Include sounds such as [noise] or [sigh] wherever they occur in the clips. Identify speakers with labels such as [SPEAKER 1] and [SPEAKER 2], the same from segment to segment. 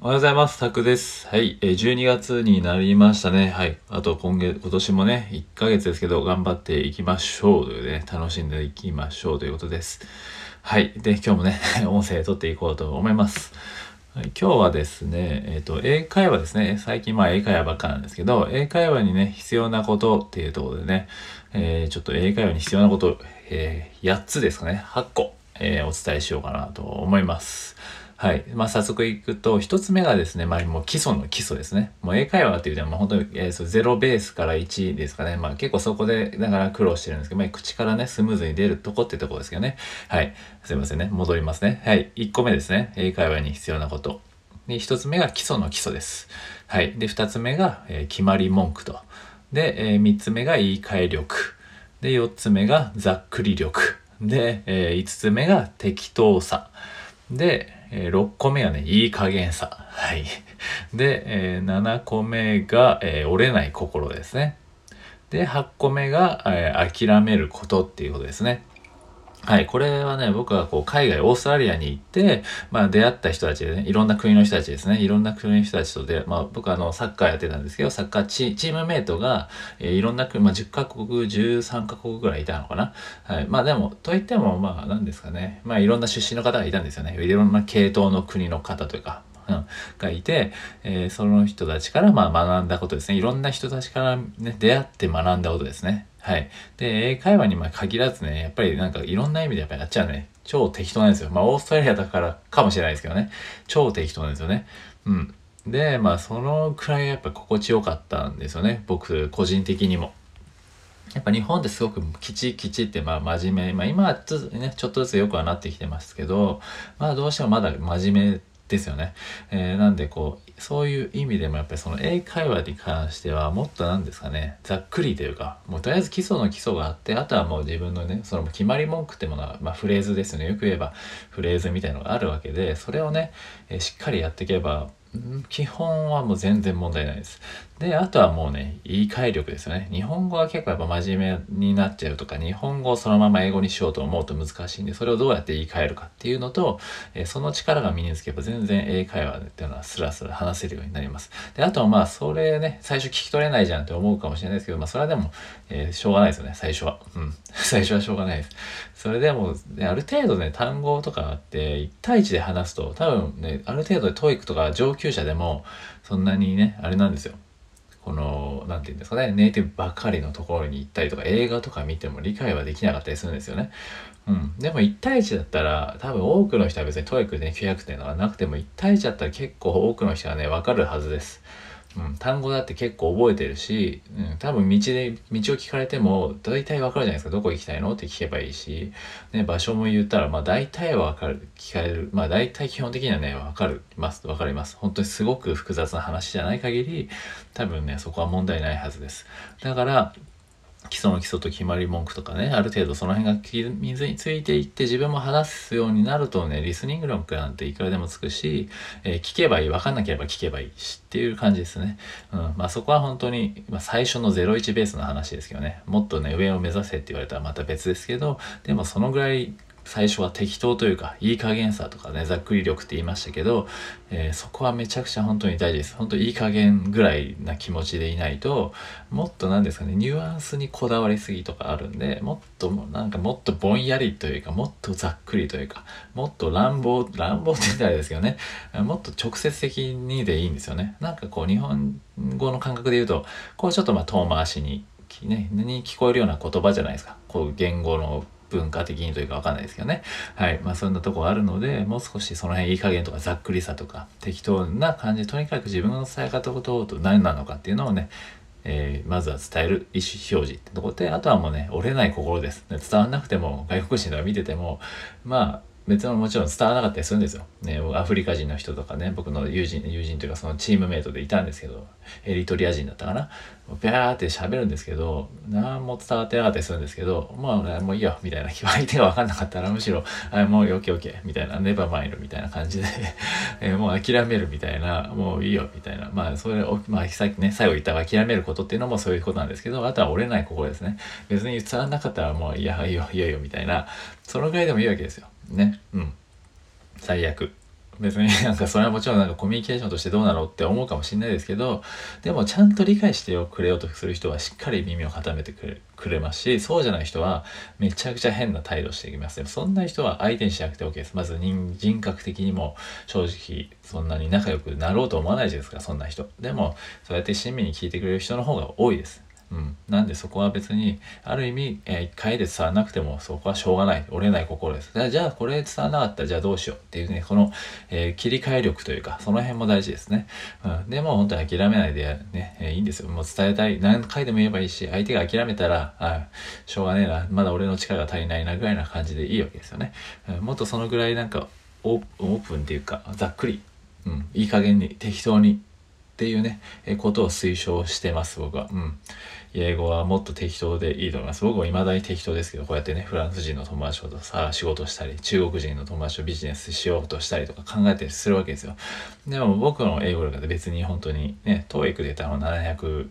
[SPEAKER 1] おはようございます。タクです。はい。え12月になりましたね。はい。あと今月、今年もね、1ヶ月ですけど、頑張っていきましょうというね、楽しんでいきましょうということです。はい。で、今日もね、[laughs] 音声撮っていこうと思います。はい、今日はですね、えっ、と、英会話ですね。最近まあ英会話ばっかなんですけど、英会話にね、必要なことっていうところでね、えーちょっと英会話に必要なこと、えー8つですかね、8個、えお伝えしようかなと思います。はい。まあ、早速いくと、一つ目がですね、まあ、もう基礎の基礎ですね。もう英会話っていうのは、まあ、本当に、えーゼロベースから1ですかね。まあ、結構そこで、だから苦労してるんですけど、まあ、口からね、スムーズに出るとこってとこですけどね。はい。すいませんね。戻りますね。はい。1個目ですね。英会話に必要なこと。で、一つ目が基礎の基礎です。はい。で、二つ目が、えー決まり文句と。で、えー三つ目が言い換え力。で、四つ目がざっくり力。で、えー五つ目が適当さ。で、えー6個目がね、いい加減さ。はい。で、えー7個目が、えー折れない心ですね。で、8個目が、えー諦めることっていうことですね。はい。これはね、僕はこう、海外、オーストラリアに行って、まあ、出会った人たちでね、いろんな国の人たちですね、いろんな国の人たちとで、まあ、僕はあの、サッカーやってたんですけど、サッカーチチームメイトが、えーいろんな国、まあ、10カ国、13カ国ぐらいいたのかな。はい。まあ、でも、といっても、まあ、なんですかね、まあ、いろんな出身の方がいたんですよね。いろんな系統の国の方というか、うん、がいて、えーその人たちから、まあ、学んだことですね。いろんな人たちから、ね、出会って学んだことですね。はい。で、英会話にま限らずね、やっぱりなんかいろんな意味でやっぱりあっちはね、超適当なんですよ。まあ、オーストラリアだからかもしれないですけどね、超適当なんですよね。うん。で、まあ、そのくらいやっぱ心地よかったんですよね。僕、個人的にも。やっぱ日本ってすごくきちきちってまあ真面目、まあ今はちょっとね、ちょっとずつ良くはなってきてますけど、まあどうしてもまだ真面目ですよね。えーなんでこう、そういう意味でもやっぱりその英会話に関してはもっと何ですかね、ざっくりというか、もうとりあえず基礎の基礎があって、あとはもう自分のね、その決まり文句ってものは、まあフレーズですよね。よく言えばフレーズみたいのがあるわけで、それをね、えーしっかりやっていけば、基本はもう全然問題ないです。で、あとはもうね、言い換え力ですよね。日本語は結構やっぱ真面目になっちゃうとか、日本語をそのまま英語にしようと思うと難しいんで、それをどうやって言い換えるかっていうのと、えーその力が身につけば全然英会話っていうのはスラスラ話せるようになります。で、あとはまあ、それね、最初聞き取れないじゃんって思うかもしれないですけど、まあ、それはでも、えーしょうがないですよね、最初は。うん。[laughs] 最初はしょうがないです。それでも、ね、ある程度ね、単語とかあって、1対1で話すと、多分ね、ある程度で TOEIC とか上級者でも、そんなにね、あれなんですよ。この、なんて言うんですかね、ネイティブばかりのところに行ったりとか、映画とか見ても理解はできなかったりするんですよね。うん。でも1対1だったら、多分多くの人は別に TOEIC で、ね、900点とかなくても、1対1だったら結構多くの人はね、わかるはずです。うん、単語だって結構覚えてるし、うん、多分道で、道を聞かれても大体わかるじゃないですか。どこ行きたいのって聞けばいいし、ね、場所も言ったら、まあ大体はわかる、聞かれる。まあ大体基本的にはね、わかります。わかります。本当にすごく複雑な話じゃない限り、多分ね、そこは問題ないはずです。だから、基礎の基礎と決まり文句とかね、ある程度その辺が水についていって自分も話すようになるとね、リスニング力なんていくらでもつくし、えー聞けばいい、わかんなければ聞けばいいしっていう感じですね。うん。まあそこは本当に、まあ最初の01ベースの話ですけどね、もっとね、上を目指せって言われたらまた別ですけど、でもそのぐらい最初は適当というか、いい加減さとかね、ざっくり力って言いましたけど、えーそこはめちゃくちゃ本当に大事です。本当いい加減ぐらいな気持ちでいないと、もっとなんですかね、ニュアンスにこだわりすぎとかあるんで、もっともなんかもっとぼんやりというか、もっとざっくりというか、もっと乱暴、乱暴って言ったらあれですけどね、もっと直接的にでいいんですよね。なんかこう日本語の感覚で言うと、こうちょっとまあ遠回しに、ね、に聞こえるような言葉じゃないですか。こう言語の文化的にというかわかんないですけどね。はい。まあそんなとこあるので、もう少しその辺いい加減とかざっくりさとか適当な感じで、とにかく自分の伝え方と何なのかっていうのをね、えーまずは伝える意思表示ってとこで、あとはもうね、折れない心です。伝わんなくても、外国人が見てても、まあ、別のもちろん伝わらなかったりするんですよ。ね、アフリカ人の人とかね、僕の友人、友人というかそのチームメイトでいたんですけど、エリトリア人だったかな。ビャーって喋るんですけど、何も伝わってなかったりするんですけど、まあ、もういいよ、みたいな。[laughs] 相手が分かんなかったら、むしろ、あもうオッケーオッケー、みたいな、ネバマイルみたいな感じで、[laughs] えもう諦めるみたいな、もういいよ、みたいな。まあ、それを、まあ、さっきね、最後言った諦めることっていうのもそういうことなんですけど、あとは折れない心ですね。別に伝わんなかったら、もう、いや、いいよ、いいよ、いいよ、みたいな。そのぐらいでもいいわけですよ。ね。うん。最悪。別に [laughs] なんかそれはもちろんなんかコミュニケーションとしてどうなのって思うかもしれないですけど、でもちゃんと理解してよくれようとする人はしっかり耳を固めてくれくれますし、そうじゃない人はめちゃくちゃ変な態度していきます。でもそんな人は相手にしなくて OK です。まず人人格的にも正直そんなに仲良くなろうと思わないじゃないですか、そんな人。でも、そうやって親身に聞いてくれる人の方が多いです。うん、なんでそこは別にある意味、えー、1回で伝わらなくてもそこはしょうがない。折れない心です。じゃあこれ伝わらなかったらじゃあどうしようっていうねこの、えー、切り替え力というかその辺も大事ですね、うん、でも本当に諦めないでね、えー、いいんですよ。もう伝えたい。何回でも言えばいいし相手が諦めたらあしょうがねえな。まだ俺の力が足りないなぐらいな感じでいいわけですよね、うん、もっとそのぐらいなんかオープンっていうかざっくり、うん、いい加減に適当にっていうね、えことを推奨してます、僕は。うん。英語はもっと適当でいいと思います。僕は未だに適当ですけど、こうやってね、フランス人の友達とさ、仕事したり、中国人の友達とビジネスしようとしたりとか考えたりするわけですよ。でも僕の英語力って別に本当にね、TOEIC でたら700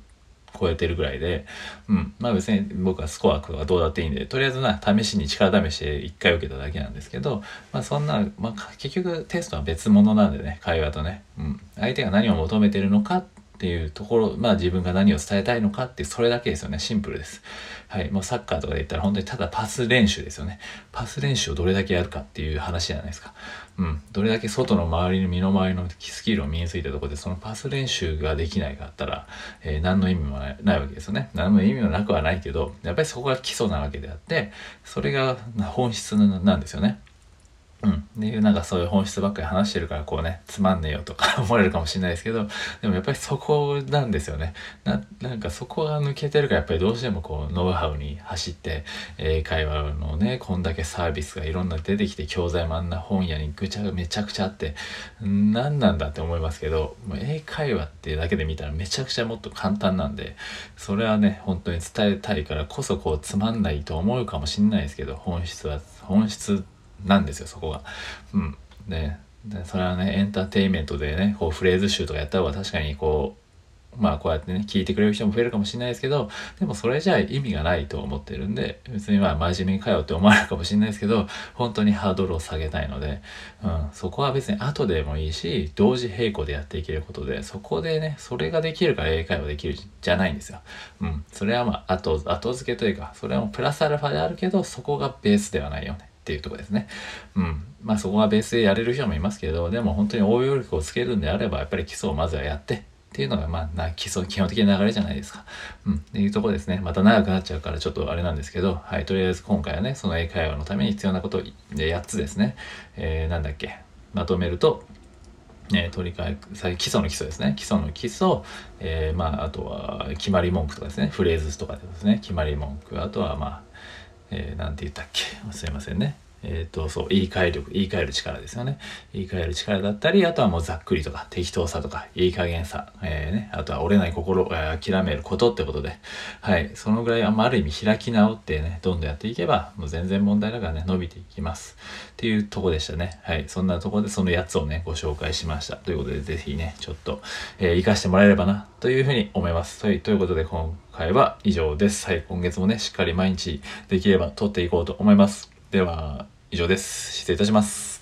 [SPEAKER 1] 超えてるぐらいで、うん。まあ別に僕はスコアとかどうだっていいんで、とりあえずな、試しに力試しで1回受けただけなんですけど、まあそんな、まあ結局テストは別物なんでね、会話とね。うん。相手が何を求めてるのかっていうところ、まあ自分が何を伝えたいのかってそれだけですよね。シンプルです。はい。もうサッカーとかで言ったら本当にただパス練習ですよね。パス練習をどれだけやるかっていう話じゃないですか。うん。どれだけ外の周りの身の回りのスキルを身についたところでそのパス練習ができないかったら、えー、何の意味もないないわけですよね。何の意味もなくはないけど、やっぱりそこが基礎なわけであって、それが本質なんですよね。うん。でなんかそういう本質ばっかり話してるからこうね、つまんねえよとか [laughs] 思われるかもしれないですけど、でもやっぱりそこなんですよね。な、なんかそこが抜けてるからやっぱりどうしてもこうノウハウに走って、英会話のね、こんだけサービスがいろんな出てきて教材もあんな本屋にぐちゃぐちゃめちゃくちゃあって、何なんだって思いますけど、もう英会話っていうだけで見たらめちゃくちゃもっと簡単なんで、それはね、本当に伝えたいからこそこうつまんないと思うかもしれないですけど、本質は、本質ってなんですよそこが。うん、ででそれはねエンターテインメントでねこうフレーズ集とかやった方が確かにこうまあこうやってね聞いてくれる人も増えるかもしれないですけどでもそれじゃ意味がないと思ってるんで別にまあ真面目に通って思われるかもしれないですけど本当にハードルを下げたいので、うん、そこは別に後でもいいし同時並行でやっていけることでそこでねそれができるから英会話できるじゃないんですよ。うん、それはまあ後後付けというかそれはもプラスアルファであるけどそこがベースではないよね。っていうとこですね。うん。まあそこがベースでやれる人もいますけど、でも本当に応用力をつけるんであれば、やっぱり基礎をまずはやって、っていうのが、まあ、基礎、基本的な流れじゃないですか。うん。っていうとこですね。また長くなっちゃうからちょっとあれなんですけど、はい。とりあえず今回はね、その英会話のために必要なことで8つですね。えー、なんだっけ。まとめると、えー、取り替え、基礎の基礎ですね。基礎の基礎、えー、まあ、あとは、決まり文句とかですね。フレーズとかですね。決まり文句。あとは、まあ、えー、て言ったっけ？すいませんね。えっ、ー、と、そう、言い換え力、言い換える力ですよね。言い換える力だったり、あとはもうざっくりとか、適当さとか、いい加減さ、えー、ね、あとは折れない心、え、諦めることってことで、はい、そのぐらい、あある意味開き直ってね、どんどんやっていけば、もう全然問題ながらね、伸びていきます。っていうとこでしたね。はい、そんなとこでそのやつをね、ご紹介しました。ということで、ぜひね、ちょっと、えー、活かしてもらえればな、というふうに思います。といということで、今回は以上です。はい、今月もね、しっかり毎日できれば撮っていこうと思います。では、以上です。失礼いたします。